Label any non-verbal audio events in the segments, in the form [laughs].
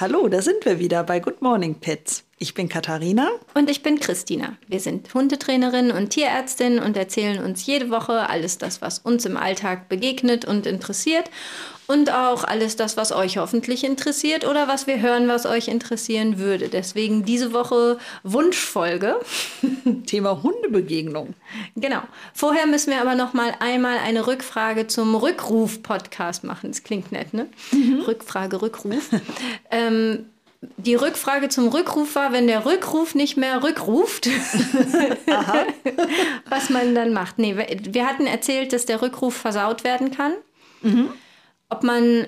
Hallo, da sind wir wieder bei Good Morning Pets. Ich bin Katharina. Und ich bin Christina. Wir sind Hundetrainerin und Tierärztin und erzählen uns jede Woche alles das, was uns im Alltag begegnet und interessiert. Und auch alles das, was euch hoffentlich interessiert oder was wir hören, was euch interessieren würde. Deswegen diese Woche Wunschfolge. [laughs] Thema Hundebegegnung. Genau. Vorher müssen wir aber noch mal einmal eine Rückfrage zum Rückruf-Podcast machen. Das klingt nett, ne? Mhm. Rückfrage, Rückruf. ähm, die Rückfrage zum Rückruf war, wenn der Rückruf nicht mehr rückruft, [laughs] was man dann macht. Nee, wir hatten erzählt, dass der Rückruf versaut werden kann. Mhm. Ob man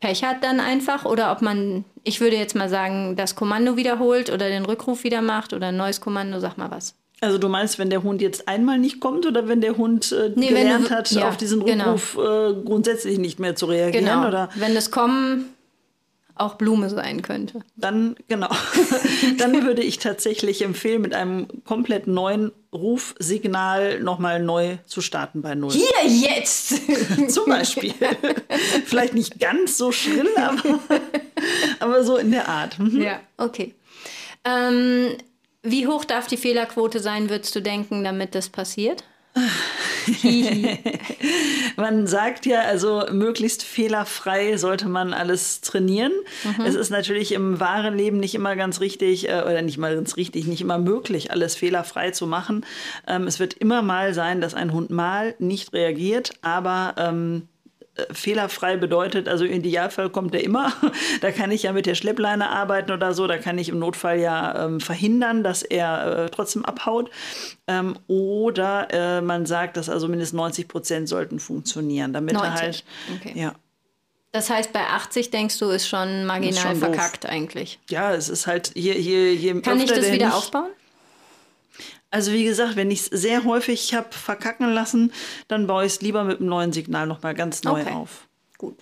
Pech hat dann einfach oder ob man, ich würde jetzt mal sagen, das Kommando wiederholt oder den Rückruf wieder macht oder ein neues Kommando, sag mal was. Also du meinst, wenn der Hund jetzt einmal nicht kommt oder wenn der Hund äh, nee, gelernt du, hat, ja, auf diesen genau. Rückruf genau. äh, grundsätzlich nicht mehr zu reagieren? Genau. Oder? Wenn das Kommen auch Blume sein könnte. Dann, genau. [laughs] Dann würde ich tatsächlich empfehlen, mit einem komplett neuen Rufsignal nochmal neu zu starten bei Null. Hier jetzt! [laughs] Zum Beispiel. Vielleicht nicht ganz so schrill, [laughs] aber, aber so in der Art. Mhm. Ja, okay. Ähm, wie hoch darf die Fehlerquote sein, würdest du denken, damit das passiert? [laughs] man sagt ja, also möglichst fehlerfrei sollte man alles trainieren. Mhm. Es ist natürlich im wahren Leben nicht immer ganz richtig äh, oder nicht mal ganz richtig, nicht immer möglich, alles fehlerfrei zu machen. Ähm, es wird immer mal sein, dass ein Hund mal nicht reagiert, aber ähm, fehlerfrei bedeutet, also im Idealfall kommt er immer. [laughs] da kann ich ja mit der Schleppleine arbeiten oder so. Da kann ich im Notfall ja ähm, verhindern, dass er äh, trotzdem abhaut. Ähm, oder äh, man sagt, dass also mindestens 90 Prozent sollten funktionieren, damit 90. er halt. Okay. Ja. Das heißt, bei 80 denkst du, ist schon marginal ist schon verkackt eigentlich. Ja, es ist halt hier, hier, hier. Kann ich das wieder nicht, aufbauen? Also wie gesagt, wenn ich es sehr häufig habe verkacken lassen, dann baue ich es lieber mit einem neuen Signal nochmal ganz neu okay. auf. Gut.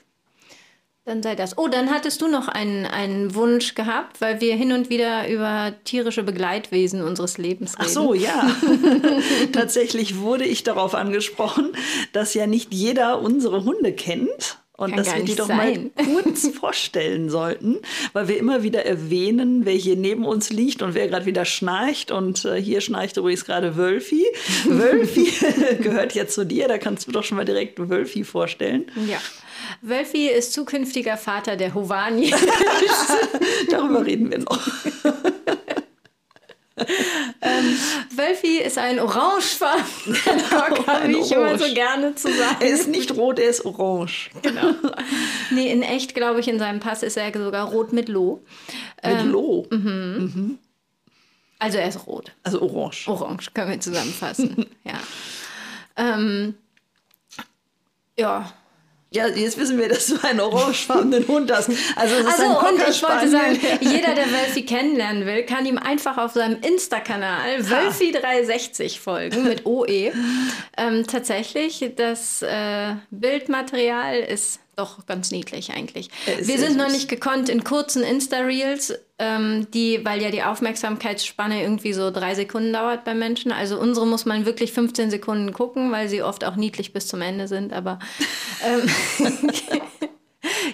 Dann sei das. Oh, dann hattest du noch einen, einen Wunsch gehabt, weil wir hin und wieder über tierische Begleitwesen unseres Lebens reden. Ach so, ja. [laughs] Tatsächlich wurde ich darauf angesprochen, dass ja nicht jeder unsere Hunde kennt. Und Kann dass wir die doch sein. [laughs] mal kurz vorstellen sollten, weil wir immer wieder erwähnen, wer hier neben uns liegt und wer gerade wieder schnarcht. Und äh, hier schnarcht übrigens gerade Wölfi. [laughs] Wölfi [laughs] gehört jetzt zu dir, da kannst du doch schon mal direkt Wölfi vorstellen. Ja. Wölfi ist zukünftiger Vater der Hovani. Darüber reden wir noch. Ähm, Wölfi ist ein orangefarbener [laughs] Cocker, wie ich immer so gerne zu sagen. Er ist nicht rot, er ist orange. Genau. Nee, in echt, glaube ich, in seinem Pass ist er sogar rot mit Loh. Mit ähm, Loh? Mhm. Mhm. Also er ist rot. Also orange. Orange, können wir zusammenfassen. [laughs] ja. Ähm, ja, ja, jetzt wissen wir, dass du einen orangefarbenen [laughs] Hund hast. Also, es ist also ein und ich wollte sagen, [laughs] jeder, der Wölfi kennenlernen will, kann ihm einfach auf seinem Insta-Kanal Wölfi360 folgen mit OE. Ähm, tatsächlich, das äh, Bildmaterial ist doch ganz niedlich eigentlich. Wir sind noch nicht gekonnt in kurzen Insta-Reels, ähm, die, weil ja die Aufmerksamkeitsspanne irgendwie so drei Sekunden dauert bei Menschen. Also unsere muss man wirklich 15 Sekunden gucken, weil sie oft auch niedlich bis zum Ende sind. Aber [laughs] ähm, [laughs]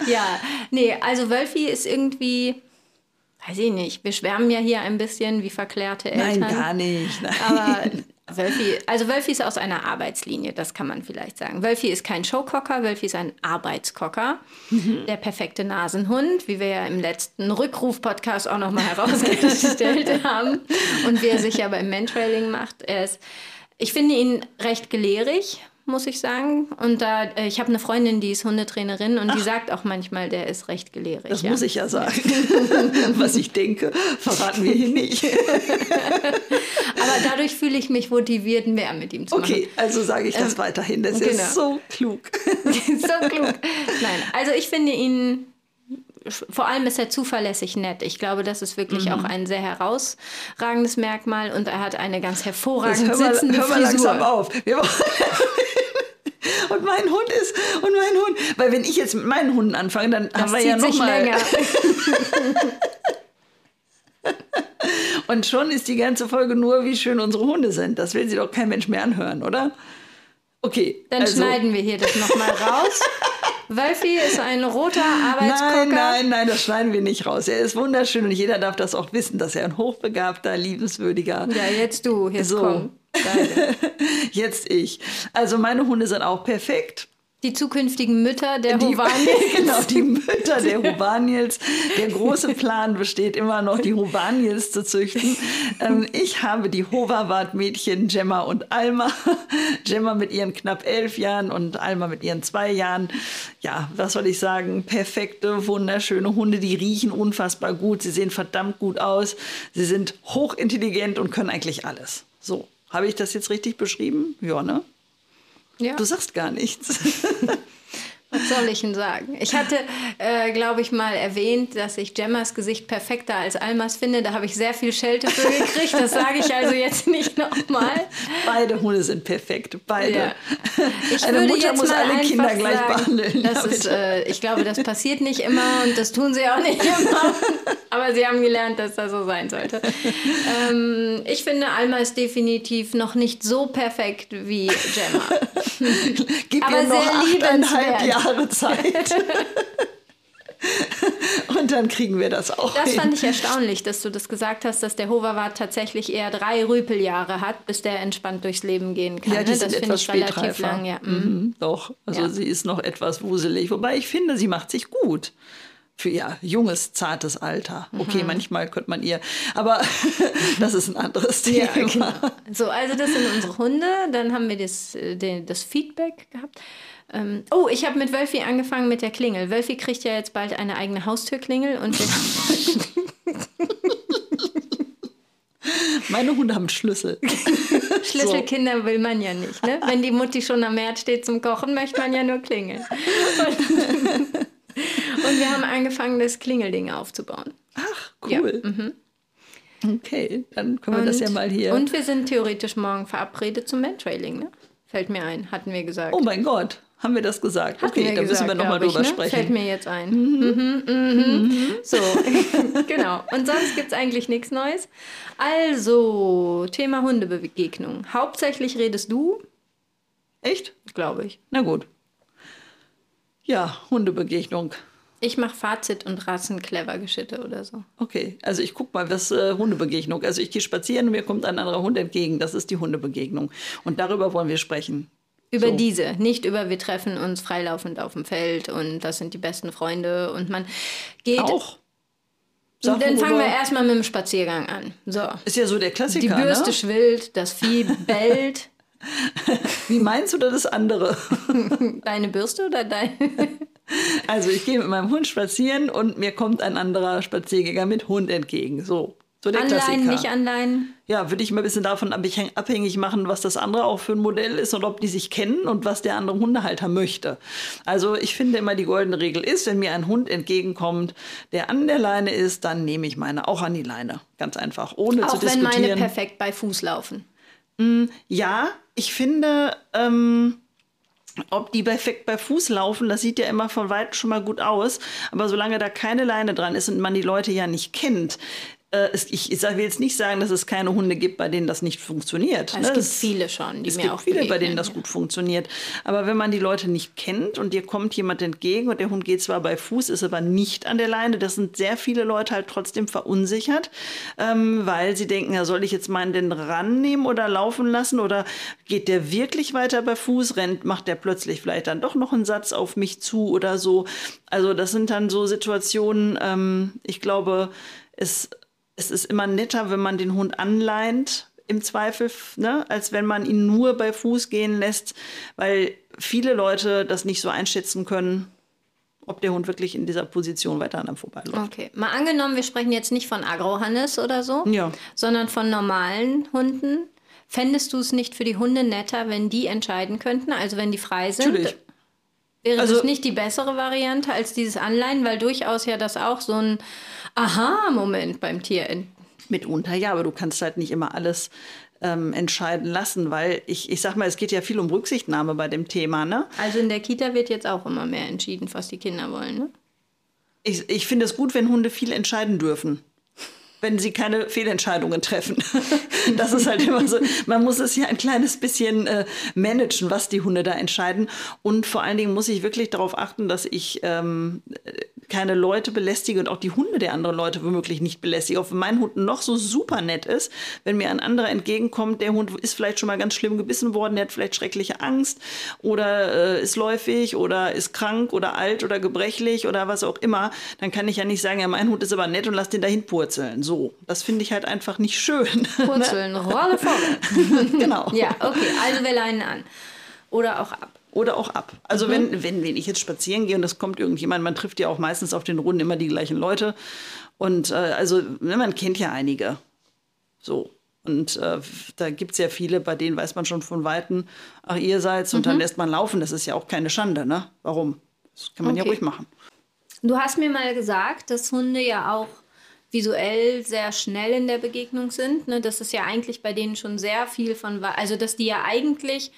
ja, nee, also Wölfi ist irgendwie weiß ich nicht, wir schwärmen ja hier ein bisschen wie verklärte Eltern. Nein, gar nicht. Nein. Aber [laughs] Wölfi, also Wölfi ist aus einer Arbeitslinie, das kann man vielleicht sagen. Wölfi ist kein Showcocker, Wölfi ist ein Arbeitskocker. Mhm. Der perfekte Nasenhund, wie wir ja im letzten Rückruf-Podcast auch nochmal [laughs] herausgestellt haben. Und wie er sich ja beim Mentrailing macht. Er ist, ich finde ihn recht gelehrig, muss ich sagen. Und da, äh, ich habe eine Freundin, die ist Hundetrainerin und Ach. die sagt auch manchmal, der ist recht gelehrig. Das ja. muss ich ja sagen. [laughs] Was ich denke, verraten wir hier nicht. [laughs] Aber dadurch fühle ich mich motiviert, mehr mit ihm zu machen. Okay, also sage ich das ähm, weiterhin. Das genau. ist so klug. [laughs] so klug. Nein, also ich finde ihn vor allem ist er zuverlässig nett. Ich glaube, das ist wirklich mhm. auch ein sehr herausragendes Merkmal und er hat eine ganz hervorragend hör mal, sitzende hör mal Frisur. langsam auf. [laughs] und mein Hund ist und mein Hund, weil wenn ich jetzt mit meinen Hunden anfange, dann das haben wir ja noch mal länger. [laughs] und schon ist die ganze Folge nur, wie schön unsere Hunde sind. Das will sie doch kein Mensch mehr anhören, oder? Okay. Dann also. schneiden wir hier das nochmal raus. [laughs] Wölfi ist ein roter Arbeitskocker. Nein, nein, nein, das schneiden wir nicht raus. Er ist wunderschön und jeder darf das auch wissen, dass er ein hochbegabter, liebenswürdiger. Ja, jetzt du, jetzt so. komm. [laughs] jetzt ich. Also meine Hunde sind auch perfekt. Die zukünftigen Mütter der Hovaniels. [laughs] genau, die [laughs] Mütter der Hovaniels. Der große Plan besteht immer noch, die Hovaniels zu züchten. Ähm, ich habe die Hoverwart-Mädchen Gemma und Alma. [laughs] Gemma mit ihren knapp elf Jahren und Alma mit ihren zwei Jahren. Ja, was soll ich sagen? Perfekte, wunderschöne Hunde, die riechen unfassbar gut. Sie sehen verdammt gut aus. Sie sind hochintelligent und können eigentlich alles. So, habe ich das jetzt richtig beschrieben? Ja, ne? Ja. Du sagst gar nichts. [laughs] Was soll ich denn sagen? Ich hatte, äh, glaube ich, mal erwähnt, dass ich Gemmas Gesicht perfekter als Almas finde. Da habe ich sehr viel Schelte für gekriegt. Das sage ich also jetzt nicht nochmal. Beide Hunde sind perfekt. Beide. Ja. Ich Eine Mutter muss alle Kinder gleich sagen, behandeln. Das ist, äh, ich glaube, das passiert nicht immer und das tun sie auch nicht [laughs] immer. Aber sie haben gelernt, dass das so sein sollte. Ähm, ich finde, Alma ist definitiv noch nicht so perfekt wie Gemma. Gib Aber ihr noch achteinhalb Jahre. Jahre Zeit. [laughs] Und dann kriegen wir das auch. Das hin. fand ich erstaunlich, dass du das gesagt hast, dass der Hoverwart tatsächlich eher drei Rüpeljahre hat, bis der entspannt durchs Leben gehen kann. Ja, die ne? sind das etwas ich relativ lang. Ja. Mhm. Mhm, doch, also ja. sie ist noch etwas wuselig. Wobei ich finde, sie macht sich gut für ihr junges, zartes Alter. Okay, mhm. manchmal könnte man ihr, aber [laughs] das ist ein anderes Thema. Ja, genau. So, also das sind unsere Hunde. Dann haben wir das, äh, das Feedback gehabt. Ähm, oh, ich habe mit Wölfi angefangen mit der Klingel. Wölfi kriegt ja jetzt bald eine eigene Haustürklingel und [laughs] Meine Hunde haben Schlüssel. [laughs] Schlüsselkinder so. will man ja nicht. Ne? Wenn die Mutti schon am Herd steht zum Kochen, möchte man ja nur klingeln. Und, [laughs] und wir haben angefangen, das Klingelding aufzubauen. Ach, cool. Ja, mhm. Okay, dann können wir und, das ja mal hier. Und wir sind theoretisch morgen verabredet zum Mantrailing, ne? Fällt mir ein, hatten wir gesagt. Oh mein Gott. Haben wir das gesagt? Hatten okay, da müssen wir nochmal drüber ne? sprechen. Fällt mir jetzt ein. Mhm. Mhm, mhm. mhm. So, [laughs] genau. Und sonst gibt es eigentlich nichts Neues. Also, Thema Hundebegegnung. Hauptsächlich redest du. Echt? Glaube ich. Na gut. Ja, Hundebegegnung. Ich mache Fazit und Rassen clever Geschitte oder so. Okay, also ich gucke mal, was äh, Hundebegegnung. Also ich gehe spazieren und mir kommt ein anderer Hund entgegen. Das ist die Hundebegegnung. Und darüber wollen wir sprechen. Über so. diese, nicht über wir treffen uns freilaufend auf dem Feld und das sind die besten Freunde und man geht. Auch. Sachen, dann fangen wir erstmal mit dem Spaziergang an. So. Ist ja so der Klassiker. Die Bürste ne? schwillt, das Vieh bellt. [laughs] [laughs] Wie meinst du oder das andere? [laughs] Deine Bürste oder dein? Also ich gehe mit meinem Hund spazieren und mir kommt ein anderer Spaziergänger mit Hund entgegen. So. So der Anleihen, Klassiker. nicht anleihen? Ja, würde ich immer ein bisschen davon abhängig machen, was das andere auch für ein Modell ist und ob die sich kennen und was der andere Hundehalter möchte. Also ich finde immer, die goldene Regel ist, wenn mir ein Hund entgegenkommt, der an der Leine ist, dann nehme ich meine auch an die Leine. Ganz einfach, ohne auch zu diskutieren. Auch wenn meine perfekt bei Fuß laufen? Mm, ja, ich finde... Ähm, ob die perfekt bei Fuß laufen, das sieht ja immer von weitem schon mal gut aus. Aber solange da keine Leine dran ist und man die Leute ja nicht kennt, ich, ich will jetzt nicht sagen, dass es keine Hunde gibt, bei denen das nicht funktioniert. Es ne? gibt das, viele schon, die es mir gibt auch viele, bei denen das ja. gut funktioniert. Aber wenn man die Leute nicht kennt und dir kommt jemand entgegen und der Hund geht zwar bei Fuß, ist aber nicht an der Leine, das sind sehr viele Leute halt trotzdem verunsichert, ähm, weil sie denken, ja, soll ich jetzt meinen denn rannehmen oder laufen lassen oder geht der wirklich weiter bei Fuß, rennt, macht der plötzlich vielleicht dann doch noch einen Satz auf mich zu oder so. Also das sind dann so Situationen, ähm, ich glaube, es es ist immer netter, wenn man den Hund anleint, im Zweifel, ne, als wenn man ihn nur bei Fuß gehen lässt, weil viele Leute das nicht so einschätzen können, ob der Hund wirklich in dieser Position weiter an einem vorbeiläuft. Okay, mal angenommen, wir sprechen jetzt nicht von Agro-Hannes oder so, ja. sondern von normalen Hunden. Fändest du es nicht für die Hunde netter, wenn die entscheiden könnten, also wenn die frei sind? Natürlich. Wäre also, das nicht die bessere Variante als dieses Anleihen, weil durchaus ja das auch so ein Aha-Moment beim Tier. Mitunter, ja, aber du kannst halt nicht immer alles ähm, entscheiden lassen, weil ich, ich sag mal, es geht ja viel um Rücksichtnahme bei dem Thema, ne? Also in der Kita wird jetzt auch immer mehr entschieden, was die Kinder wollen, ne? Ich, ich finde es gut, wenn Hunde viel entscheiden dürfen wenn sie keine Fehlentscheidungen treffen. [laughs] das ist halt immer so, man muss es ja ein kleines bisschen äh, managen, was die Hunde da entscheiden. Und vor allen Dingen muss ich wirklich darauf achten, dass ich ähm, keine Leute belästige und auch die Hunde der anderen Leute womöglich nicht belästige. Auch wenn mein Hund noch so super nett ist, wenn mir ein anderer entgegenkommt, der Hund ist vielleicht schon mal ganz schlimm gebissen worden, der hat vielleicht schreckliche Angst oder äh, ist läufig oder ist krank oder alt oder gebrechlich oder was auch immer, dann kann ich ja nicht sagen, ja, mein Hund ist aber nett und lass den dahin purzeln. So, das finde ich halt einfach nicht schön. [laughs] Purzeln, Rolle vorwärts. [laughs] genau. Ja, okay, also wir leinen an. Oder auch ab oder auch ab. Also mhm. wenn, wenn, wenn ich jetzt spazieren gehe und es kommt irgendjemand, man trifft ja auch meistens auf den Runden immer die gleichen Leute. Und äh, also ne, man kennt ja einige. So. Und äh, da gibt es ja viele, bei denen weiß man schon von Weitem, ach, ihr seid's, und mhm. dann lässt man laufen. Das ist ja auch keine Schande, ne? Warum? Das kann man okay. ja ruhig machen. Du hast mir mal gesagt, dass Hunde ja auch visuell sehr schnell in der Begegnung sind. Ne? Das ist ja eigentlich bei denen schon sehr viel von, also dass die ja eigentlich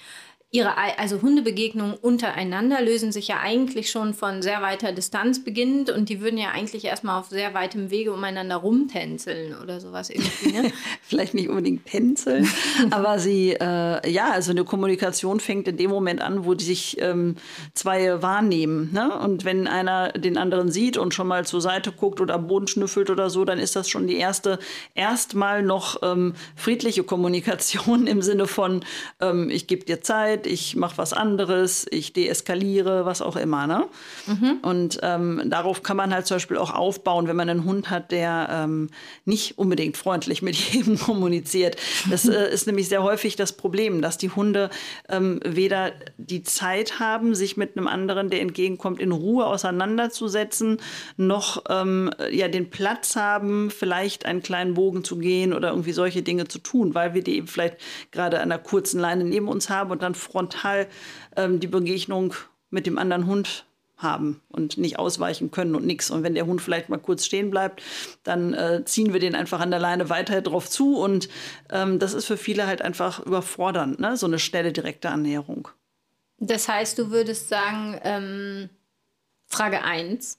ihre, also Hundebegegnungen untereinander lösen sich ja eigentlich schon von sehr weiter Distanz beginnend und die würden ja eigentlich erstmal auf sehr weitem Wege umeinander rumtänzeln oder sowas irgendwie. Ne? [laughs] Vielleicht nicht unbedingt tänzeln, [laughs] aber sie, äh, ja, also eine Kommunikation fängt in dem Moment an, wo die sich ähm, zwei wahrnehmen. Ne? Und wenn einer den anderen sieht und schon mal zur Seite guckt oder am Boden schnüffelt oder so, dann ist das schon die erste, erstmal noch ähm, friedliche Kommunikation [laughs] im Sinne von, ähm, ich gebe dir Zeit, Zeit, ich mache was anderes, ich deeskaliere, was auch immer. Ne? Mhm. Und ähm, darauf kann man halt zum Beispiel auch aufbauen, wenn man einen Hund hat, der ähm, nicht unbedingt freundlich mit [laughs] jedem kommuniziert. Das äh, ist nämlich sehr häufig das Problem, dass die Hunde ähm, weder die Zeit haben, sich mit einem anderen, der entgegenkommt, in Ruhe auseinanderzusetzen, noch ähm, ja, den Platz haben, vielleicht einen kleinen Bogen zu gehen oder irgendwie solche Dinge zu tun, weil wir die eben vielleicht gerade an einer kurzen Leine neben uns haben und dann frontal ähm, die Begegnung mit dem anderen Hund haben und nicht ausweichen können und nichts. Und wenn der Hund vielleicht mal kurz stehen bleibt, dann äh, ziehen wir den einfach an der Leine weiter drauf zu. Und ähm, das ist für viele halt einfach überfordernd, ne? so eine schnelle, direkte Annäherung. Das heißt, du würdest sagen, ähm, Frage 1,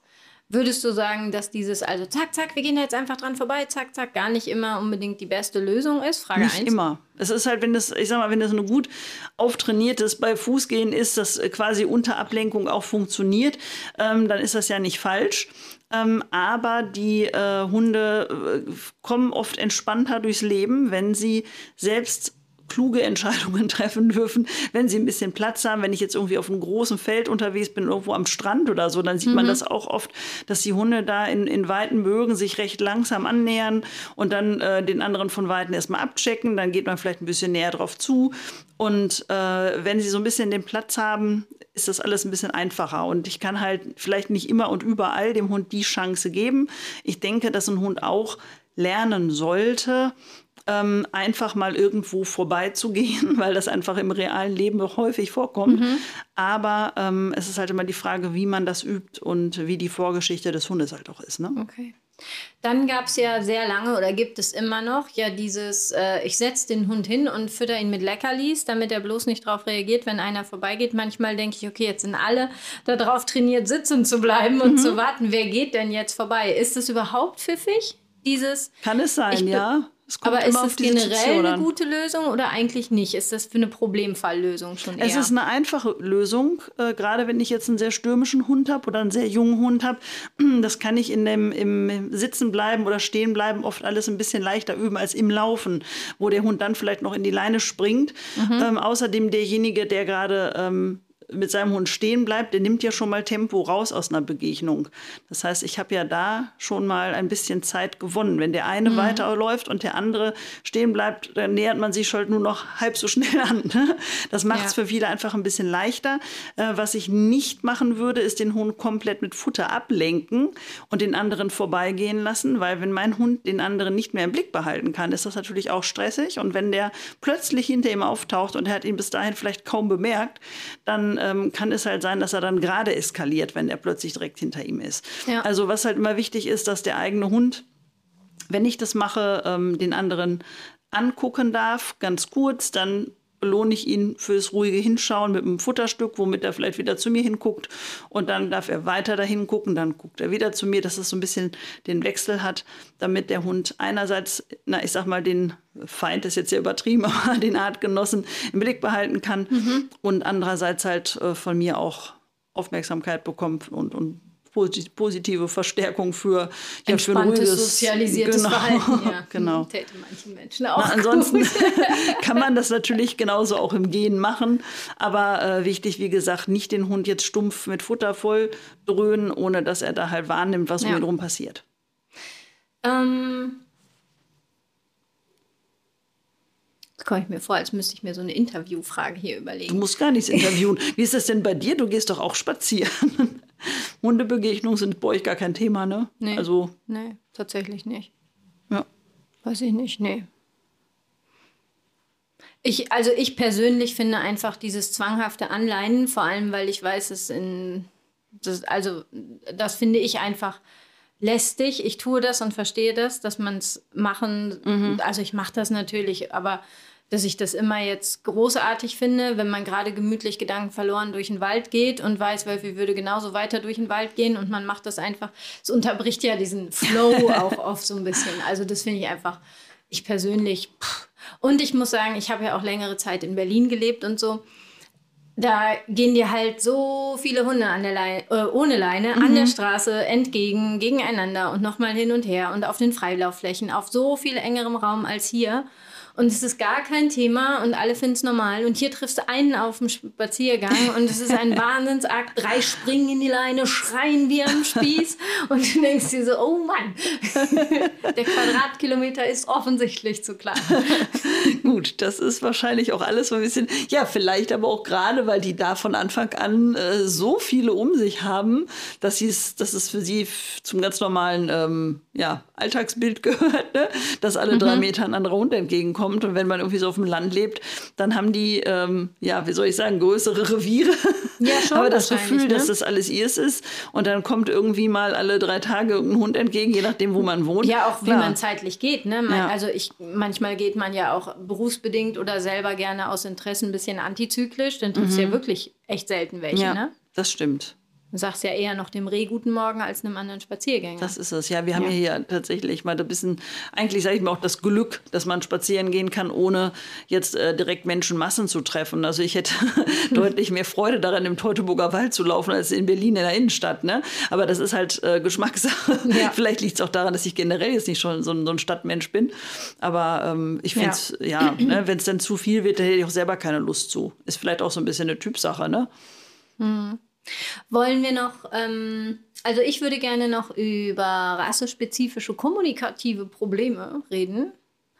Würdest du sagen, dass dieses, also zack, zack, wir gehen jetzt einfach dran vorbei, zack, zack, gar nicht immer unbedingt die beste Lösung ist? Frage nicht eins. immer. Es ist halt, wenn das, ich sag mal, wenn das eine gut auftrainiertes bei Fußgehen ist, das quasi unter Ablenkung auch funktioniert, ähm, dann ist das ja nicht falsch. Ähm, aber die äh, Hunde äh, kommen oft entspannter durchs Leben, wenn sie selbst kluge Entscheidungen [laughs] treffen dürfen, wenn sie ein bisschen Platz haben. Wenn ich jetzt irgendwie auf einem großen Feld unterwegs bin, irgendwo am Strand oder so, dann sieht mhm. man das auch oft, dass die Hunde da in, in weiten Bögen sich recht langsam annähern und dann äh, den anderen von Weitem erstmal abchecken. Dann geht man vielleicht ein bisschen näher drauf zu. Und äh, wenn sie so ein bisschen den Platz haben, ist das alles ein bisschen einfacher. Und ich kann halt vielleicht nicht immer und überall dem Hund die Chance geben. Ich denke, dass ein Hund auch lernen sollte, ähm, einfach mal irgendwo vorbeizugehen, [laughs] weil das einfach im realen Leben häufig vorkommt. Mhm. Aber ähm, es ist halt immer die Frage, wie man das übt und wie die Vorgeschichte des Hundes halt auch ist. Ne? Okay. Dann gab es ja sehr lange oder gibt es immer noch ja dieses, äh, ich setze den Hund hin und fütter ihn mit Leckerlis, damit er bloß nicht darauf reagiert, wenn einer vorbeigeht. Manchmal denke ich, okay, jetzt sind alle darauf trainiert, sitzen zu bleiben und mhm. zu warten, wer geht denn jetzt vorbei? Ist das überhaupt pfiffig? Dieses, Kann es sein, ja. Aber ist das generell eine gute Lösung oder eigentlich nicht? Ist das für eine Problemfalllösung schon eher? Es ist eine einfache Lösung, äh, gerade wenn ich jetzt einen sehr stürmischen Hund habe oder einen sehr jungen Hund habe. [clears throat] Das kann ich in dem im Sitzen bleiben oder stehen bleiben oft alles ein bisschen leichter üben als im Laufen, wo der Hund dann vielleicht noch in die Leine springt. Mhm. Ähm, außerdem derjenige, der gerade ähm, mit seinem Hund stehen bleibt, der nimmt ja schon mal Tempo raus aus einer Begegnung. Das heißt, ich habe ja da schon mal ein bisschen Zeit gewonnen. Wenn der eine mhm. weiterläuft und der andere stehen bleibt, dann nähert man sich halt nur noch [laughs] halb so schnell an. Ne? Das macht es ja. für viele einfach ein bisschen leichter. Äh, was ich nicht machen würde, ist den Hund komplett mit Futter ablenken und den anderen vorbeigehen lassen, weil wenn mein Hund den anderen nicht mehr im Blick behalten kann, ist das natürlich auch stressig. Und wenn der plötzlich hinter ihm auftaucht und er hat ihn bis dahin vielleicht kaum bemerkt, dann ähm, kann es halt sein, dass er dann gerade eskaliert, wenn er plötzlich direkt hinter ihm ist. Ja. Also was halt immer wichtig ist, dass der eigene Hund, wenn ich das mache, ähm, den anderen angucken darf, ganz kurz, dann belohne ich ihn fürs ruhige Hinschauen mit einem Futterstück, womit er vielleicht wieder zu mir hinguckt. Und dann darf er weiter dahin gucken, dann guckt er wieder zu mir, dass es so ein bisschen den Wechsel hat, damit der Hund einerseits, na, ich sag mal, den Feind ist jetzt sehr übertrieben, [laughs] aber den Artgenossen im Blick behalten kann mhm. und andererseits halt äh, von mir auch Aufmerksamkeit bekommt und, und positive Verstärkung für, ja, für ein ruhiges, sozialisiertes genau, Verhalten. Ja. [laughs] genau. Täte manchen Menschen auch. Na, ansonsten [laughs] kann man das natürlich genauso auch im Gehen machen. Aber äh, wichtig, wie gesagt, nicht den Hund jetzt stumpf mit Futter voll dröhnen, ohne dass er da halt wahrnimmt, was ja. um ihn rum passiert. Ähm, komme ich mir vor, als müsste ich mir so eine Interviewfrage hier überlegen. Du musst gar nichts interviewen. Wie ist das denn bei dir? Du gehst doch auch spazieren. [laughs] Hundebegegnungen sind bei euch gar kein Thema, ne? Nee. Also, nee, tatsächlich nicht. Ja. Weiß ich nicht, nee. Ich, also ich persönlich finde einfach dieses zwanghafte Anleihen, vor allem weil ich weiß, es in. Das, also, das finde ich einfach lästig. Ich tue das und verstehe das, dass man es machen. Mhm. Also ich mache das natürlich, aber dass ich das immer jetzt großartig finde, wenn man gerade gemütlich Gedanken verloren durch den Wald geht und weiß, Wölfi würde genauso weiter durch den Wald gehen und man macht das einfach. Es unterbricht ja diesen Flow [laughs] auch oft so ein bisschen. Also das finde ich einfach, ich persönlich. Pff. Und ich muss sagen, ich habe ja auch längere Zeit in Berlin gelebt und so. Da gehen dir halt so viele Hunde an der Leine, äh, ohne Leine mhm. an der Straße entgegen, gegeneinander und nochmal hin und her und auf den Freilaufflächen auf so viel engerem Raum als hier. Und es ist gar kein Thema und alle finden es normal. Und hier triffst du einen auf dem Spaziergang und es ist ein [laughs] Wahnsinnsakt. Drei springen in die Leine, schreien wie am Spieß. Und du denkst dir so, oh Mann, [laughs] der Quadratkilometer ist offensichtlich zu klein. [laughs] Gut, das ist wahrscheinlich auch alles so ein bisschen, ja, vielleicht aber auch gerade, weil die da von Anfang an äh, so viele um sich haben, dass, dass es für sie zum ganz normalen ähm, ja, Alltagsbild gehört, ne? dass alle drei mhm. Meter ein anderer Hund entgegenkommt kommt. Und wenn man irgendwie so auf dem Land lebt, dann haben die, ähm, ja, wie soll ich sagen, größere Reviere. Ja, [laughs] schon. Aber das Gefühl, ne? dass das alles ihrs ist. Und dann kommt irgendwie mal alle drei Tage irgendein Hund entgegen, je nachdem, wo man wohnt. Ja, auch wie Klar. man zeitlich geht. Ne? Man, ja. Also ich, manchmal geht man ja auch berufsbedingt oder selber gerne aus Interesse ein bisschen antizyklisch. Dann trifft es mhm. ja wirklich echt selten welche. Ja, ne? das stimmt. Du sagst ja eher noch dem Reh guten Morgen als einem anderen Spaziergänger. Das ist es. Ja, wir haben ja. hier tatsächlich mal ein bisschen, eigentlich sage ich mal auch das Glück, dass man spazieren gehen kann, ohne jetzt äh, direkt Menschenmassen zu treffen. Also ich hätte [laughs] deutlich mehr Freude daran, im Teutoburger Wald zu laufen, als in Berlin in der Innenstadt. Ne? Aber das ist halt äh, Geschmackssache. Ja. [laughs] Vielleicht liegt es auch daran, dass ich generell jetzt nicht schon so, so ein Stadtmensch bin. Aber ähm, ich finde es, ja, ja ne, wenn es dann zu viel wird, da hätte ich auch selber keine Lust zu. Ist vielleicht auch so ein bisschen eine Typsache, ne? Mhm. Wollen wir noch, ähm, also ich würde gerne noch über rassespezifische kommunikative Probleme reden.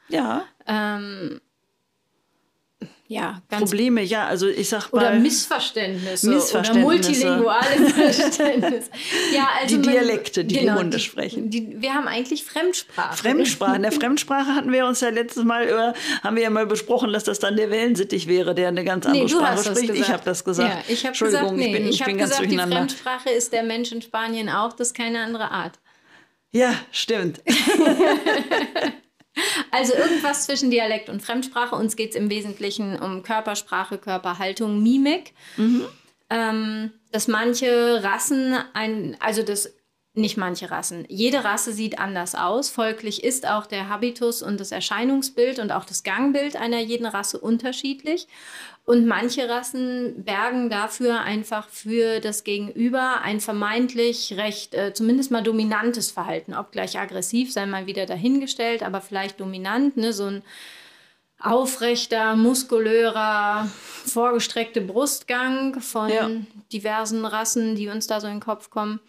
Ja. Ähm, ja, Probleme, ja, also ich sag mal. Oder Missverständnisse. [laughs] Missverständnisse. Oder multilinguale Verständnisse. ja, also die Dialekte, die genau, die Hunde sprechen. Die, wir haben eigentlich Fremdsprache. Fremdsprache. In der Fremdsprache hatten wir uns ja letztes Mal, über, haben wir ja mal besprochen, dass das dann der Wellensittich wäre, der eine ganz andere nee, Sprache spricht. Ich habe das gesagt. Ja, ich habe gesagt, nee, ich bin, ich, ich bin ganz gesagt, die Fremdsprache ist der Mensch in Spanien auch, das ist keine andere Art. Ja, stimmt. [laughs] Also irgendwas zwischen Dialekt und Fremdsprache. Uns geht es im Wesentlichen um Körpersprache, Körperhaltung, Mimik. Mhm. Ähm, dass manche Rassen ein, also das nicht manche Rassen. Jede Rasse sieht anders aus. Folglich ist auch der Habitus und das Erscheinungsbild und auch das Gangbild einer jeden Rasse unterschiedlich. Und manche Rassen bergen dafür einfach für das Gegenüber ein vermeintlich recht, äh, zumindest mal dominantes Verhalten. Ob gleich aggressiv, sei mal wieder dahingestellt, aber vielleicht dominant, ne? so ein aufrechter, muskulörer, vorgestreckte Brustgang von ja. diversen Rassen, die uns da so in den Kopf kommen.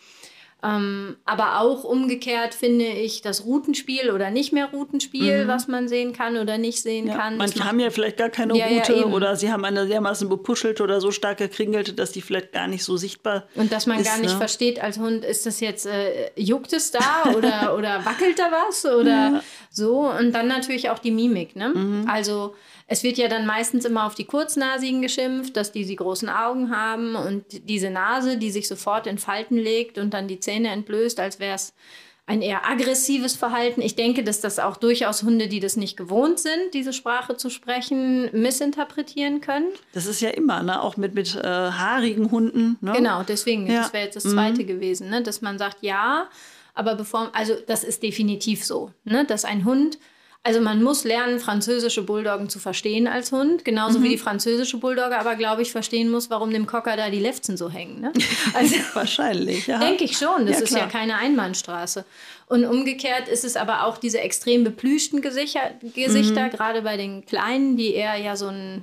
Ähm, aber auch umgekehrt finde ich das Routenspiel oder nicht mehr Routenspiel, mhm. was man sehen kann oder nicht sehen ja, kann. Manche haben ja vielleicht gar keine ja, Route ja, oder sie haben eine dermaßen bepuschelte oder so stark gekringelte, dass die vielleicht gar nicht so sichtbar Und dass man ist, gar nicht ne? versteht als Hund, ist das jetzt, äh, juckt es da oder, [laughs] oder wackelt da was oder so. Und dann natürlich auch die Mimik. Ne? Mhm. Also es wird ja dann meistens immer auf die Kurznasigen geschimpft, dass die die großen Augen haben und diese Nase, die sich sofort in Falten legt und dann die Zähne entblößt, als wäre es ein eher aggressives Verhalten. Ich denke, dass das auch durchaus Hunde, die das nicht gewohnt sind, diese Sprache zu sprechen, missinterpretieren können. Das ist ja immer, ne? auch mit, mit äh, haarigen Hunden. Ne? Genau, deswegen, ja. das wäre jetzt das Zweite mhm. gewesen, ne? dass man sagt, ja, aber bevor, also das ist definitiv so, ne? dass ein Hund also man muss lernen, französische Bulldoggen zu verstehen als Hund, genauso mhm. wie die französische Bulldogge, aber glaube ich verstehen muss, warum dem Cocker da die Lefzen so hängen. Ne? [laughs] Also, [laughs] Wahrscheinlich, ja. Denke ich schon. Das ja, ist ja keine Einbahnstraße. Und umgekehrt ist es aber auch diese extrem beplüschten Gesichter, Gesichter mhm. gerade bei den Kleinen, die eher ja so ein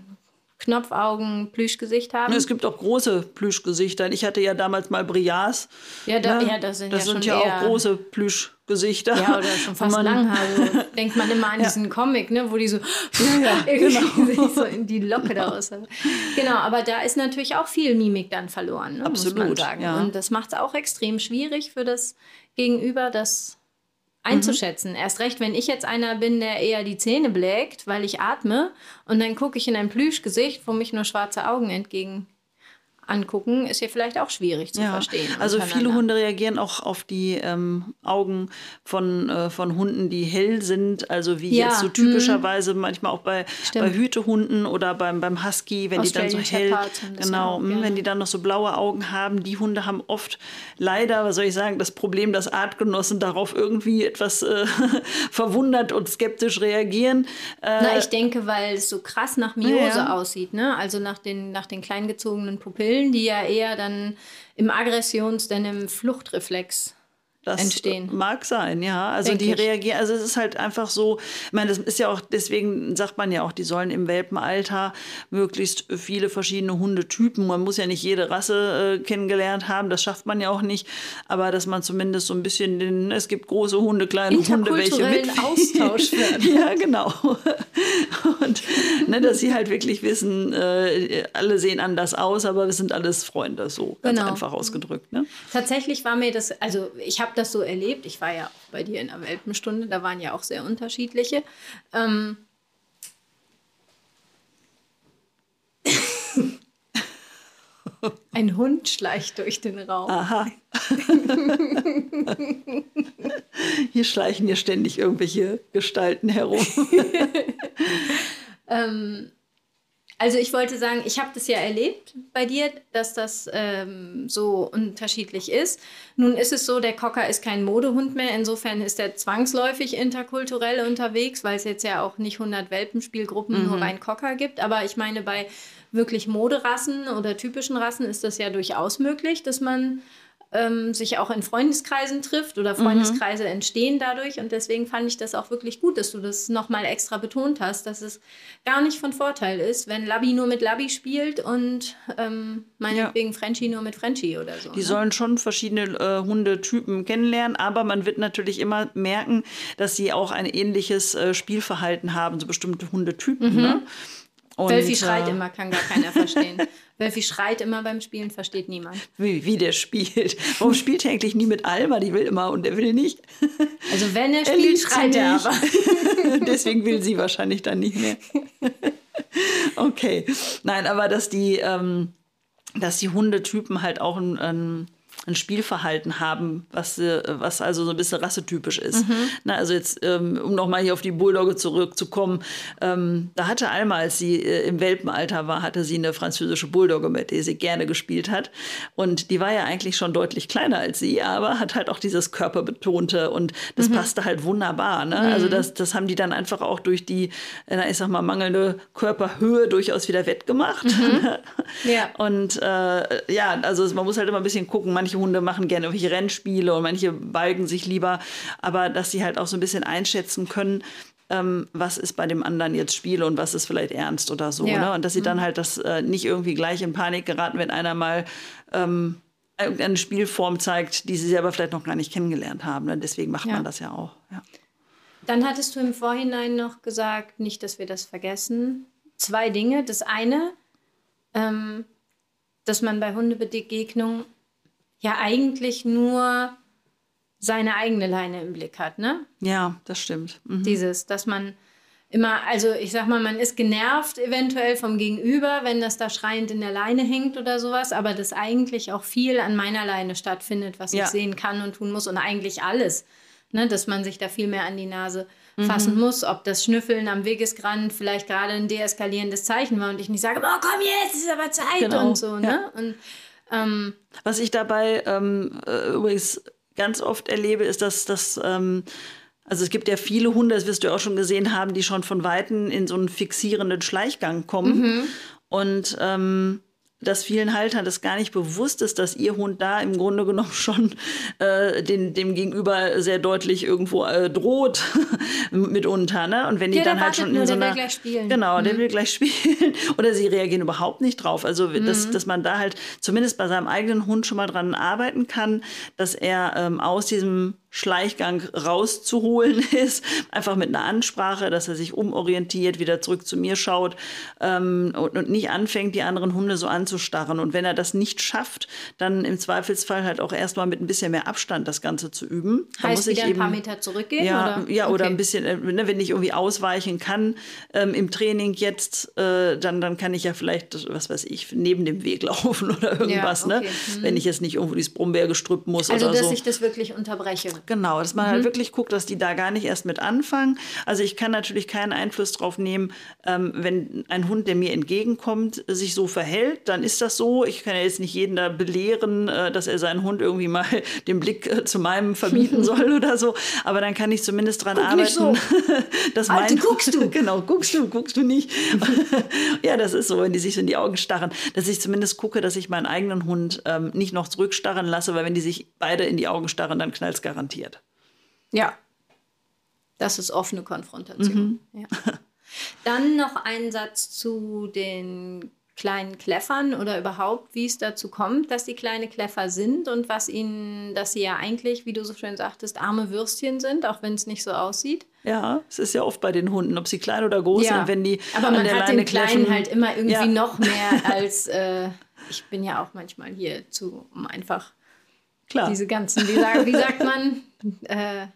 Knopfaugen, Plüschgesicht haben. Es gibt auch große Plüschgesichter. Ich hatte ja damals mal Brias. Ja, da, ne? ja das sind das ja, sind ja auch große Plüschgesichter. Ja, oder schon fast Langhaare. Denkt man immer an [laughs] ja. diesen Comic, ne, wo die so, ja, [laughs] irgendwie genau. so in die Locke daraus haben. Genau, aber da ist natürlich auch viel Mimik dann verloren, ne, Absolut, muss man sagen. Ja. Und das macht es auch extrem schwierig für das Gegenüber, das einzuschätzen. Mhm. Erst recht, wenn ich jetzt einer bin, der eher die Zähne blägt, weil ich atme und dann gucke ich in ein Plüschgesicht, wo mich nur schwarze Augen entgegen angucken, ist ja vielleicht auch schwierig zu ja, verstehen. Also viele Hunde reagieren auch auf die ähm, Augen von, äh, von Hunden, die hell sind, also wie ja, jetzt so typischerweise mh. manchmal auch bei, bei Hütehunden oder beim, beim Husky, wenn die dann so hell, genau, mh, wenn die dann noch so blaue Augen haben. Die Hunde haben oft leider, was soll ich sagen, das Problem, dass Artgenossen darauf irgendwie etwas äh, [laughs] verwundert und skeptisch reagieren. Äh, Na, ich denke, weil es so krass nach Miose ja, aussieht, ne? also nach den, nach den kleingezogenen Pupillen Willen, die ja eher dann im Aggressions-, denn im Fluchtreflex das entstehen. Mag sein, ja. Also Denk die ich. reagieren, also es ist halt einfach so, ich meine, das ist ja auch, deswegen sagt man ja auch, die sollen im Welpenalter möglichst viele verschiedene Hundetypen, man muss ja nicht jede Rasse äh, kennengelernt haben, das schafft man ja auch nicht, aber dass man zumindest so ein bisschen den, es gibt große Hunde, kleine Hunde, welche mit. Austausch [laughs] werden. ja, genau. [laughs] Und ne, dass sie halt wirklich wissen, äh, alle sehen anders aus, aber wir sind alles Freunde, so ganz genau. einfach ausgedrückt. Ne? Tatsächlich war mir das, also ich habe das so erlebt. Ich war ja auch bei dir in der Welpenstunde, da waren ja auch sehr unterschiedliche. Ähm [laughs] Ein Hund schleicht durch den Raum. Aha. [laughs] hier schleichen ja ständig irgendwelche Gestalten herum. [laughs] ähm, also ich wollte sagen, ich habe das ja erlebt bei dir, dass das ähm, so unterschiedlich ist. Nun ist es so, der Cocker ist kein Modehund mehr. Insofern ist er zwangsläufig interkulturell unterwegs, weil es jetzt ja auch nicht 100 Welpenspielgruppen mhm. nur rein Cocker gibt. Aber ich meine, bei wirklich Moderassen oder typischen Rassen ist das ja durchaus möglich, dass man ähm, sich auch in Freundeskreisen trifft oder Freundeskreise mhm. entstehen dadurch. Und deswegen fand ich das auch wirklich gut, dass du das nochmal extra betont hast, dass es gar nicht von Vorteil ist, wenn Labby nur mit Labby spielt und ähm, meinetwegen ja. Frenchie nur mit Frenchie oder so. Die ne? sollen schon verschiedene äh, Hundetypen kennenlernen, aber man wird natürlich immer merken, dass sie auch ein ähnliches äh, Spielverhalten haben, so bestimmte Hundetypen. Mhm. Ne? Und, Wölfi schreit äh, immer, kann gar keiner verstehen. [laughs] Wölfi schreit immer beim Spielen, versteht niemand. Wie, wie der spielt. Warum spielt er eigentlich nie mit Alma? Die will immer und er will nicht. Also wenn er spielt, er schreit er aber. [laughs] Deswegen will sie wahrscheinlich dann nicht mehr. [laughs] okay. Nein, aber dass die, ähm, dass die Hundetypen halt auch ein, ein ein Spielverhalten haben, was, äh, was also so ein bisschen rassetypisch ist. Mhm. Na, also jetzt, ähm, um nochmal hier auf die Bulldogge zurückzukommen, ähm, da hatte Alma, als sie äh, im Welpenalter war, hatte sie eine französische Bulldogge, mit der sie gerne gespielt hat. Und die war ja eigentlich schon deutlich kleiner als sie, aber hat halt auch dieses Körperbetonte und das mhm. passte halt wunderbar. Ne? Mhm. Also das, das haben die dann einfach auch durch die, äh, ich sag mal, mangelnde Körperhöhe durchaus wieder wettgemacht. Mhm. [laughs] ja. Und äh, ja, also man muss halt immer ein bisschen gucken, manche manche Hunde machen gerne irgendwelche Rennspiele und manche balgen sich lieber, aber dass sie halt auch so ein bisschen einschätzen können, ähm, was ist bei dem anderen jetzt Spiel und was ist vielleicht ernst oder so. Ja. Ne? Und dass sie dann mhm. halt das äh, nicht irgendwie gleich in Panik geraten, wenn einer mal ähm, irgendeine Spielform zeigt, die sie selber vielleicht noch gar nicht kennengelernt haben. Ne? Deswegen macht ja. man das ja auch. Ja. Dann hattest du im Vorhinein noch gesagt, nicht, dass wir das vergessen. Zwei Dinge. Das eine, ähm, dass man bei Hundebegegnungen ja eigentlich nur seine eigene Leine im Blick hat, ne? Ja, das stimmt. Mhm. Dieses, dass man immer, also ich sag mal, man ist genervt eventuell vom Gegenüber, wenn das da schreiend in der Leine hängt oder sowas, aber dass eigentlich auch viel an meiner Leine stattfindet, was ja. ich sehen kann und tun muss und eigentlich alles, ne, dass man sich da viel mehr an die Nase fassen mhm. muss, ob das Schnüffeln am Wegesrand vielleicht gerade ein deeskalierendes Zeichen war und ich nicht sage, oh komm jetzt, ist aber Zeit genau. und so. Ne? Ja. Und, ähm, Was ich dabei ähm, äh, übrigens ganz oft erlebe, ist, dass das ähm, also es gibt ja viele Hunde, das wirst du auch schon gesehen haben, die schon von Weitem in so einen fixierenden Schleichgang kommen. Mhm. Und ähm, dass vielen Haltern das gar nicht bewusst ist, dass ihr Hund da im Grunde genommen [laughs] schon äh, den, dem Gegenüber sehr deutlich irgendwo äh, droht [laughs] mitunter. Ne? Und wenn die ja, dann halt schon in nur, so einer. Der will gleich spielen. Genau, mhm. der will gleich [laughs] spielen. Oder sie reagieren überhaupt nicht drauf. Also, mhm. dass, dass man da halt zumindest bei seinem eigenen Hund schon mal dran arbeiten kann, dass er ähm, aus diesem Schleichgang rauszuholen [laughs] ist, einfach mit einer Ansprache, dass er sich umorientiert, wieder zurück zu mir schaut ähm, und, und, nicht anfängt, die anderen Hunde so anzustarren. Und wenn er das nicht schafft, dann im Zweifelsfall halt auch erstmal mit ein bisschen mehr Abstand das Ganze zu üben. Da heißt muss wieder ich eben, ein paar Meter zurückgehen? Ja, oder, ja, okay. oder ein bisschen, äh, ne, wenn ich irgendwie ausweichen kann ähm, im Training jetzt, äh, dann, dann kann ich ja vielleicht, was weiß ich, neben dem Weg [laughs] laufen oder irgendwas, ja, ne? okay. ne? Hm. wenn ich jetzt nicht irgendwo dieses Brombeergestrüpp muss also, oder so. Also, dass ich das wirklich unterbreche. Genau, dass man halt mhm. halt wirklich guckt, dass die da gar nicht erst mit anfangen. Also ich kann natürlich keinen Einfluss drauf nehmen, ähm, wenn ein Hund, der mir entgegenkommt, sich so verhält, dann ist das so. Ich kann ja jetzt nicht jeden da belehren, äh, dass er seinen Hund irgendwie mal [laughs] den Blick äh, zu meinem verbieten [laughs] soll oder so. Aber dann kann ich zumindest daran Guck arbeiten, so. [laughs] dass Alte, mein guckst du. genau, guckst du, guckst du nicht. ja, das ist so, wenn die sich so in die Augen starren, dass ich zumindest gucke, dass ich meinen eigenen Hund ähm, nicht noch zurückstarren lasse, weil wenn die sich beide in die Augen starren, dann knallt es garantiert. Ja, das ist offene Konfrontation. Mhm. Ja. Dann noch ein Satz zu den kleinen Kläffern oder überhaupt, wie es dazu kommt, dass die kleine Kläffer sind und was ihnen, dass sie ja eigentlich, wie du so schön sagtest, arme Würstchen sind, auch wenn es nicht so aussieht. Ja, es ist ja oft bei den Hunden, ob sie klein oder groß ja. sind, wenn die Aber man hat Leine den Kleinen halt immer irgendwie ja. noch mehr [laughs] als äh, ich bin ja auch manchmal hier zu, um einfach Klar. diese ganzen, wie, sag, wie sagt man, äh,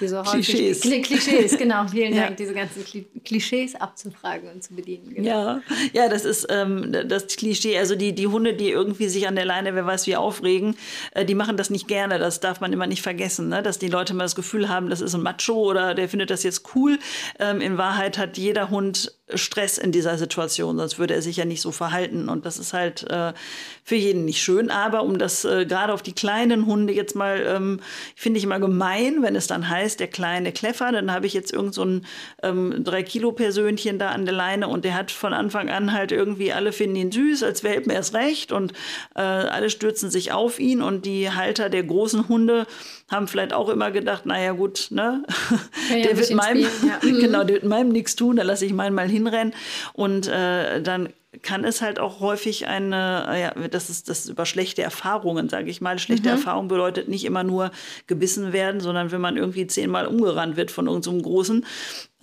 diese Klischees. Klischees, genau. Vielen Dank, ja. diese ganzen Klischees abzufragen und zu bedienen. Genau. Ja. ja, das ist ähm, das Klischee. Also die, die Hunde, die irgendwie sich an der Leine, wer weiß wie, aufregen, äh, die machen das nicht gerne. Das darf man immer nicht vergessen, ne? dass die Leute mal das Gefühl haben, das ist ein Macho oder der findet das jetzt cool. Ähm, in Wahrheit hat jeder Hund Stress in dieser Situation, sonst würde er sich ja nicht so verhalten. Und das ist halt äh, für jeden nicht schön. Aber um das äh, gerade auf die kleinen Hunde jetzt mal, ähm, finde ich immer gemein, wenn es dann heißt, der kleine Kleffer, dann habe ich jetzt irgend so ein ähm, 3-Kilo-Persönchen da an der Leine und der hat von Anfang an halt irgendwie, alle finden ihn süß, als Welpen erst recht und äh, alle stürzen sich auf ihn und die Halter der großen Hunde haben vielleicht auch immer gedacht, naja gut, ne? Ja, der, wird meinem, ja. [laughs] genau, der wird meinem nichts tun, da lasse ich meinen mal hinrennen. Und äh, dann kann es halt auch häufig eine, ja, das ist das über schlechte Erfahrungen, sage ich mal. Schlechte mhm. Erfahrung bedeutet nicht immer nur gebissen werden, sondern wenn man irgendwie zehnmal umgerannt wird von irgendeinem so Großen,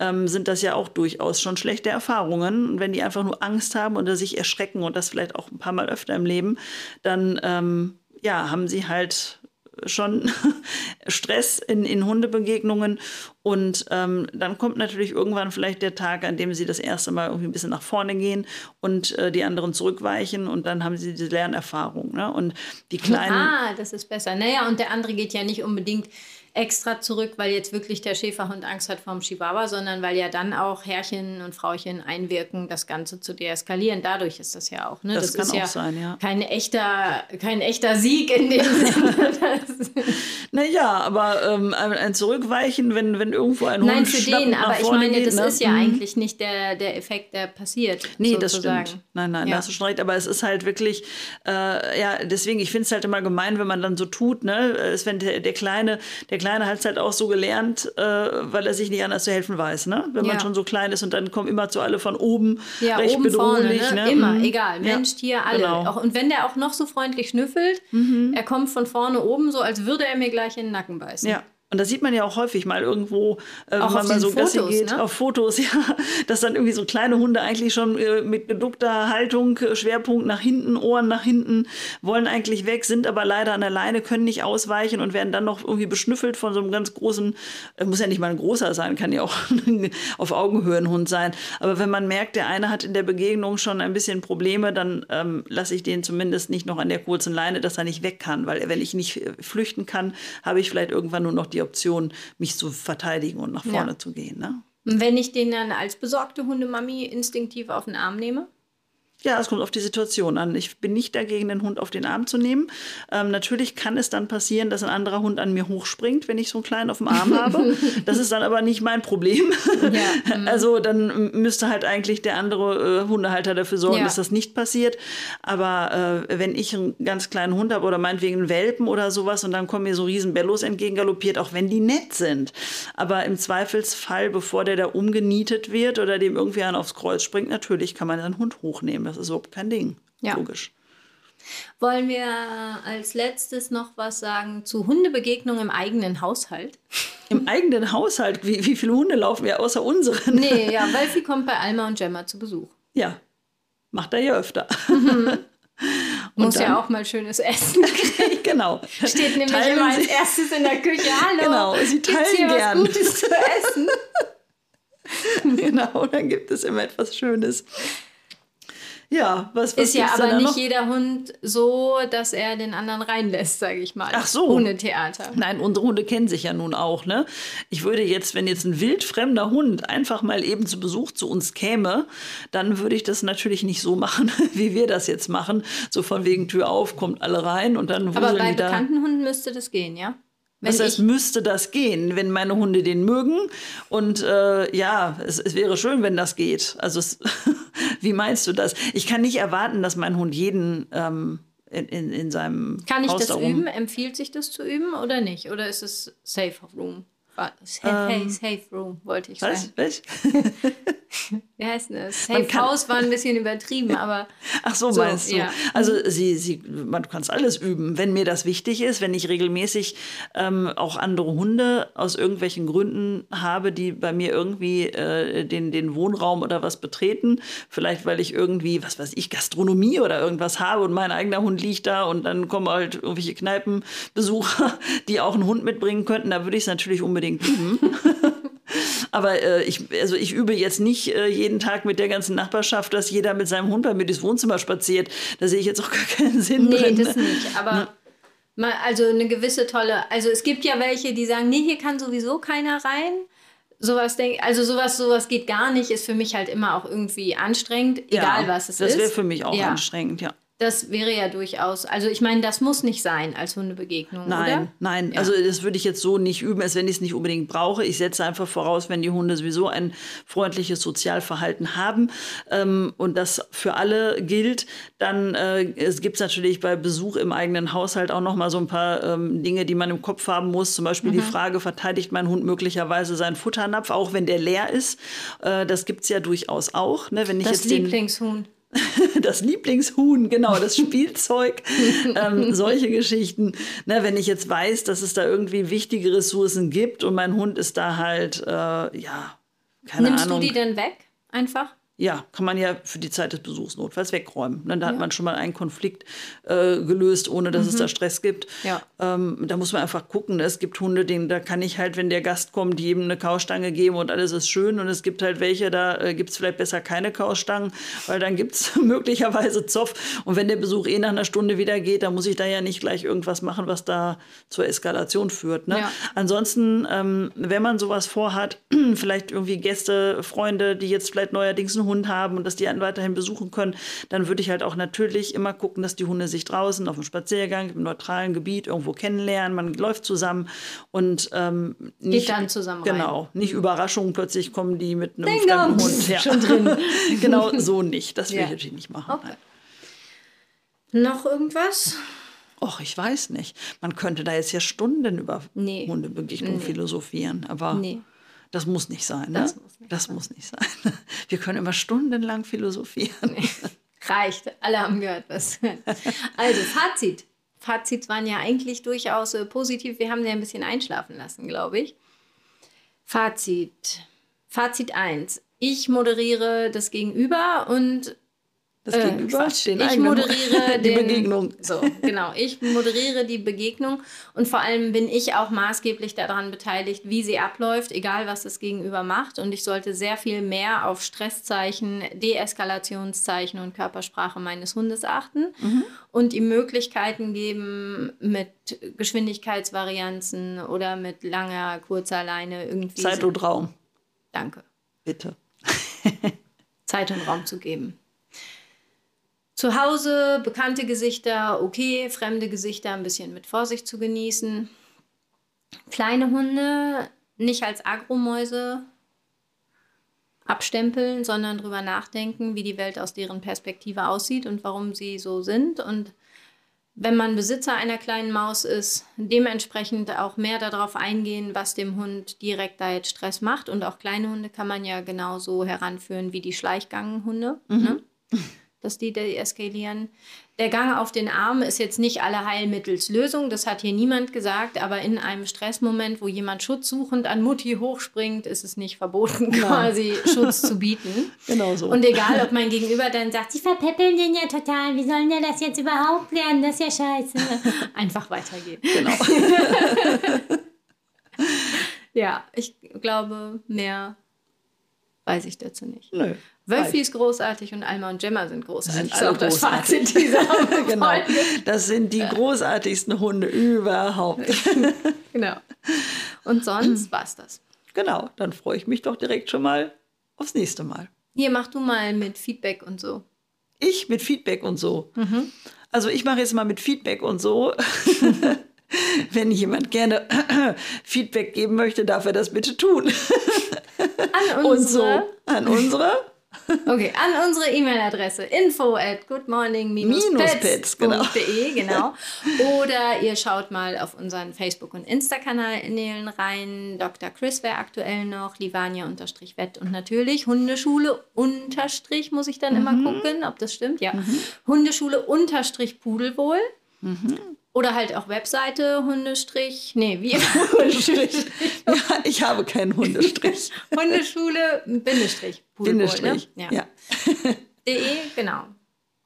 ähm, sind das ja auch durchaus schon schlechte Erfahrungen. Und wenn die einfach nur Angst haben oder sich erschrecken und das vielleicht auch ein paar Mal öfter im Leben, dann ähm, ja, haben sie halt schon [laughs] Stress in, in Hundebegegnungen. Und ähm, dann kommt natürlich irgendwann vielleicht der Tag, an dem sie das erste Mal irgendwie ein bisschen nach vorne gehen und äh, die anderen zurückweichen und dann haben sie diese Lernerfahrung. Ne? Und die kleinen. Ah, das ist besser. Naja, und der andere geht ja nicht unbedingt extra zurück, weil jetzt wirklich der Schäferhund Angst hat vom Chihuahua, sondern weil ja dann auch Herrchen und Frauchen einwirken, das Ganze zu deeskalieren. Dadurch ist das ja auch. Ne? Das, das kann ist auch ja sein, ja. Kein echter, kein echter Sieg in dem Sinne. [laughs] naja, aber ähm, ein Zurückweichen, wenn, wenn irgendwo ein Hund Nein, für den, aber ich meine, geht, das ne? ist ja mhm. eigentlich nicht der, der Effekt, der passiert. Nee, sozusagen. das stimmt. Nein, nein, ja. da hast du schon recht. Aber es ist halt wirklich, äh, ja, deswegen, ich finde es halt immer gemein, wenn man dann so tut, ne? Es, wenn der, der Kleine, der Kleine hat es halt auch so gelernt, äh, weil er sich nicht anders zu helfen weiß. Ne? Wenn ja. man schon so klein ist und dann kommen immer zu alle von oben. Ja, recht oben bedrohlich. Vorne, ne? Immer, mhm. egal. Mensch, ja. Tier, alle. Genau. Auch, und wenn der auch noch so freundlich schnüffelt, mhm. er kommt von vorne oben so, als würde er mir gleich in den Nacken beißen. Ja. Und das sieht man ja auch häufig mal irgendwo, äh, wenn man mal so Fotos, Gassi geht, ne? auf Fotos, [laughs] ja, dass dann irgendwie so kleine Hunde eigentlich schon äh, mit geduckter Haltung, äh, Schwerpunkt nach hinten, Ohren nach hinten, wollen eigentlich weg, sind aber leider an der Leine, können nicht ausweichen und werden dann noch irgendwie beschnüffelt von so einem ganz großen, äh, muss ja nicht mal ein großer sein, kann ja auch [laughs] auf Augenhöhe ein Hund sein. Aber wenn man merkt, der eine hat in der Begegnung schon ein bisschen Probleme, dann ähm, lasse ich den zumindest nicht noch an der kurzen Leine, dass er nicht weg kann, weil wenn ich nicht äh, flüchten kann, habe ich vielleicht irgendwann nur noch die die Option, mich zu verteidigen und nach vorne ja. zu gehen. Ne? Wenn ich den dann als besorgte Hundemami instinktiv auf den Arm nehme? Ja, es kommt auf die Situation an. Ich bin nicht dagegen, den Hund auf den Arm zu nehmen. Ähm, natürlich kann es dann passieren, dass ein anderer Hund an mir hochspringt, wenn ich so einen kleinen auf dem Arm [laughs] habe. Das ist dann aber nicht mein Problem. Ja. [laughs] Mhm. Also dann müsste halt eigentlich der andere äh, Hundehalter dafür sorgen, ja. dass das nicht passiert. Aber äh, wenn ich einen ganz kleinen Hund habe oder meinetwegen einen Welpen oder sowas und dann kommen mir so riesen Bellos entgegengaloppiert, auch wenn die nett sind. Aber im Zweifelsfall, bevor der da umgenietet wird oder dem irgendwie einen aufs Kreuz springt, natürlich kann man seinen Hund hochnehmen. Das ist überhaupt kein Ding. Ja. Logisch. Wollen wir als letztes noch was sagen zu Hundebegegnungen im eigenen Haushalt? Im [laughs] eigenen Haushalt? Wie, wie viele Hunde laufen ja außer unseren? Nee, ja, Wölfi kommt bei Alma und Gemma zu Besuch. Ja, macht er ja öfter. Mhm. [laughs] Muss dann, ja auch mal schönes Essen [laughs] kriegen. genau. Steht nämlich teilen immer als erstes in der Küche. Hallo, genau, sie teilen hier gern. was Gutes zu essen. genau, dann gibt es immer etwas Schönes. Ja, was, was Ist ja aber nicht noch? jeder Hund so, dass er den anderen reinlässt, sage ich mal. Ach so. Ohne Theater. Nein, unsere Hunde kennen sich ja nun auch, ne? Ich würde jetzt, wenn jetzt ein wildfremder Hund einfach mal eben zu Besuch zu uns käme, dann würde ich das natürlich nicht so machen, [laughs] wie wir das jetzt machen. So von wegen Tür auf, kommt alle rein und dann Aber bei bekannten Hunden müsste das gehen, ja? Wenn das heißt, müsste das gehen, wenn meine Hunde den mögen. Und äh, ja, es, es, wäre schön, wenn das geht. Also, es, [laughs] wie meinst du das? Ich kann nicht erwarten, dass mein Hund jeden ähm, in, in, in seinem. Kann ich Haus das darum üben? Empfiehlt sich das zu üben oder nicht? Oder ist es Safe Room? Safe, ähm, safe Room, wollte ich was? sagen. Was? [laughs] Wie heißt das? Safe House war ein bisschen übertrieben, [laughs] aber. Ach so, so meinst du. Ja. Also sie, sie, man, du kannst alles üben. Wenn mir das wichtig ist, wenn ich regelmäßig ähm, auch andere Hunde aus irgendwelchen Gründen habe, die bei mir irgendwie äh, den, den Wohnraum oder was betreten, vielleicht weil ich irgendwie, was weiß ich, Gastronomie oder irgendwas habe und mein eigener Hund liegt da und dann kommen halt irgendwelche Kneipenbesucher, [laughs] die auch einen Hund mitbringen könnten, da würde ich es natürlich unbedingt üben. [laughs] Aber äh, ich, also ich übe jetzt nicht äh, jeden Tag mit der ganzen Nachbarschaft, dass jeder mit seinem Hund bei mir durchs Wohnzimmer spaziert. Da sehe ich jetzt auch [laughs] gar keinen Sinn nee, drin. Nee, das nicht. Aber ja. mal, also eine gewisse tolle, also es gibt ja welche, die sagen, nee, hier kann sowieso keiner rein. Sowas denk, also sowas, sowas geht gar nicht, ist für mich halt immer auch irgendwie anstrengend, egal ja, was es das ist. Das wäre für mich auch ja. anstrengend, ja. Das wäre ja durchaus, also ich meine, das muss nicht sein als Hundebegegnung, nein, oder? Nein, ja. also das würde ich jetzt so nicht üben, als wenn ich es nicht unbedingt brauche. Ich setze einfach voraus, wenn die Hunde sowieso ein freundliches Sozialverhalten haben ähm, und das für alle gilt, dann äh, es gibt es natürlich bei Besuch im eigenen Haushalt auch noch mal so ein paar ähm, Dinge, die man im Kopf haben muss. Zum Beispiel mhm. die Frage, verteidigt mein Hund möglicherweise seinen Futternapf, auch wenn der leer ist? Äh, das gibt es ja durchaus auch. Ne? Wenn ich das jetzt Lieblingshuhn. [laughs] das Lieblingshuhn, genau, das [laughs] Spielzeug, ähm, solche Geschichten. Na, wenn ich jetzt weiß, dass es da irgendwie wichtige Ressourcen gibt und mein Hund ist da halt, äh, ja, keine Nimmst Ahnung. Nimmst du die denn weg einfach? Ja, kann man ja für die Zeit des Besuchs notfalls wegräumen. Dann da ja. hat man schon mal einen Konflikt äh, gelöst, ohne dass mhm. es da Stress gibt. Ja. Ähm, da muss man einfach gucken. Ne? Es gibt Hunde, denen da kann ich halt, wenn der Gast kommt, jedem eine Kaustange geben und alles ist schön. Und es gibt halt welche, da äh, gibt es vielleicht besser keine Kaustangen, weil dann gibt es [laughs] möglicherweise Zoff. Und wenn der Besuch eh nach einer Stunde wieder geht, dann muss ich da ja nicht gleich irgendwas machen, was da zur Eskalation führt. Ne? Ja. Ansonsten, ähm, wenn man sowas vorhat, [clears throat] vielleicht irgendwie Gäste, Freunde, die jetzt vielleicht neuerdings ein Hund haben und dass die einen weiterhin besuchen können, dann würde ich halt auch natürlich immer gucken, dass die Hunde sich draußen auf dem Spaziergang im neutralen Gebiet irgendwo kennenlernen. Man läuft zusammen und ähm, nicht, Geht dann zusammen genau, rein. nicht Überraschungen. Plötzlich kommen die mit einem Ding fremden Hund [laughs] ja. schon drin. [laughs] genau so nicht. Das will ja. ich natürlich nicht machen. Okay. Noch irgendwas? Och, ich weiß nicht. Man könnte da jetzt ja Stunden über nee. Hundebegegnung nee. philosophieren, aber nee. Das muss nicht sein. Ne? Das, muss nicht, das sein. muss nicht sein. [laughs] Wir können immer stundenlang philosophieren. Nee. Reicht. Alle haben gehört, was. Also, Fazit. Fazit waren ja eigentlich durchaus äh, positiv. Wir haben ja ein bisschen einschlafen lassen, glaube ich. Fazit. Fazit 1. Ich moderiere das Gegenüber und Das äh, Gegenüber, den ich moderiere [laughs] die den, Begegnung. So, genau. Ich moderiere die Begegnung und vor allem bin ich auch maßgeblich daran beteiligt, wie sie abläuft, egal was das Gegenüber macht. Und ich sollte sehr viel mehr auf Stresszeichen, Deeskalationszeichen und Körpersprache meines Hundes achten mhm. und ihm Möglichkeiten geben, mit Geschwindigkeitsvarianzen oder mit langer, kurzer Leine irgendwie. Zeit und Raum. Danke. Bitte. Zeit und Raum zu geben. Zu Hause bekannte Gesichter, okay, fremde Gesichter ein bisschen mit Vorsicht zu genießen. Kleine Hunde nicht als Agromäuse abstempeln, sondern drüber nachdenken, wie die Welt aus deren Perspektive aussieht und warum sie so sind. Und wenn man Besitzer einer kleinen Maus ist, dementsprechend auch mehr darauf eingehen, was dem Hund direkt da jetzt Stress macht. Und auch kleine Hunde kann man ja genauso heranführen wie die Schleichganghunde. Mhm. Ne? [laughs] dass die deeskalieren. Der Gang auf den Arm ist jetzt nicht alle Heilmittelslösung, das hat hier niemand gesagt, aber in einem Stressmoment, wo jemand schutzsuchend an Mutti hochspringt, ist es nicht verboten, [laughs] ja. quasi Schutz zu bieten. [laughs] Genau so. Und egal, ob mein Gegenüber dann sagt, sie verpäppeln den ja total, wie sollen der das jetzt überhaupt lernen, das ist ja scheiße. [laughs] Einfach weitergehen. Genau. ja, ich glaube, mehr weiß ich dazu nicht. Nö. Wölfi ist großartig und Alma und Gemma sind großartig. Sind alle das Fazit dieser [laughs] genau. Das sind die großartigsten Hunde überhaupt. [laughs] genau. Und sonst [clears throat] war's das. Genau, dann freue ich mich doch direkt schon mal aufs nächste Mal. Hier, mach du mal mit Feedback und so. Ich mit Feedback und so. Mhm. Also ich mache jetzt mal mit Feedback und so. [laughs] [laughs] Wenn jemand gerne [clears throat] Feedback geben möchte, darf er das bitte tun. An [laughs] unsere. So. An unsere. [laughs] Okay, an unsere E-Mail-Adresse info at goodmorning-pets.de, genau. genau. Oder ihr schaut mal auf unseren Facebook- und Insta-Kanälen rein. Dr. Chris wäre aktuell noch, Livania-Wett und natürlich Hundeschule-Unterstrich, muss ich dann mhm. immer gucken, ob das stimmt. Ja, mhm. Hundeschule-Pudelwohl. Mhm. Oder halt auch Webseite Hundestrich. Nee, wie? [laughs] Hundestrich. ja, ich habe keinen Hundestrich. [laughs] Hundeschule Bindestrich. Bindestrich. Ne? Ja. ja. [laughs] De, genau.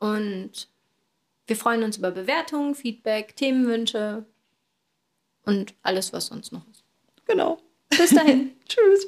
Und wir freuen uns über Bewertungen, Feedback, Themenwünsche und alles, was sonst noch ist. Genau. Bis dahin. Tschüss.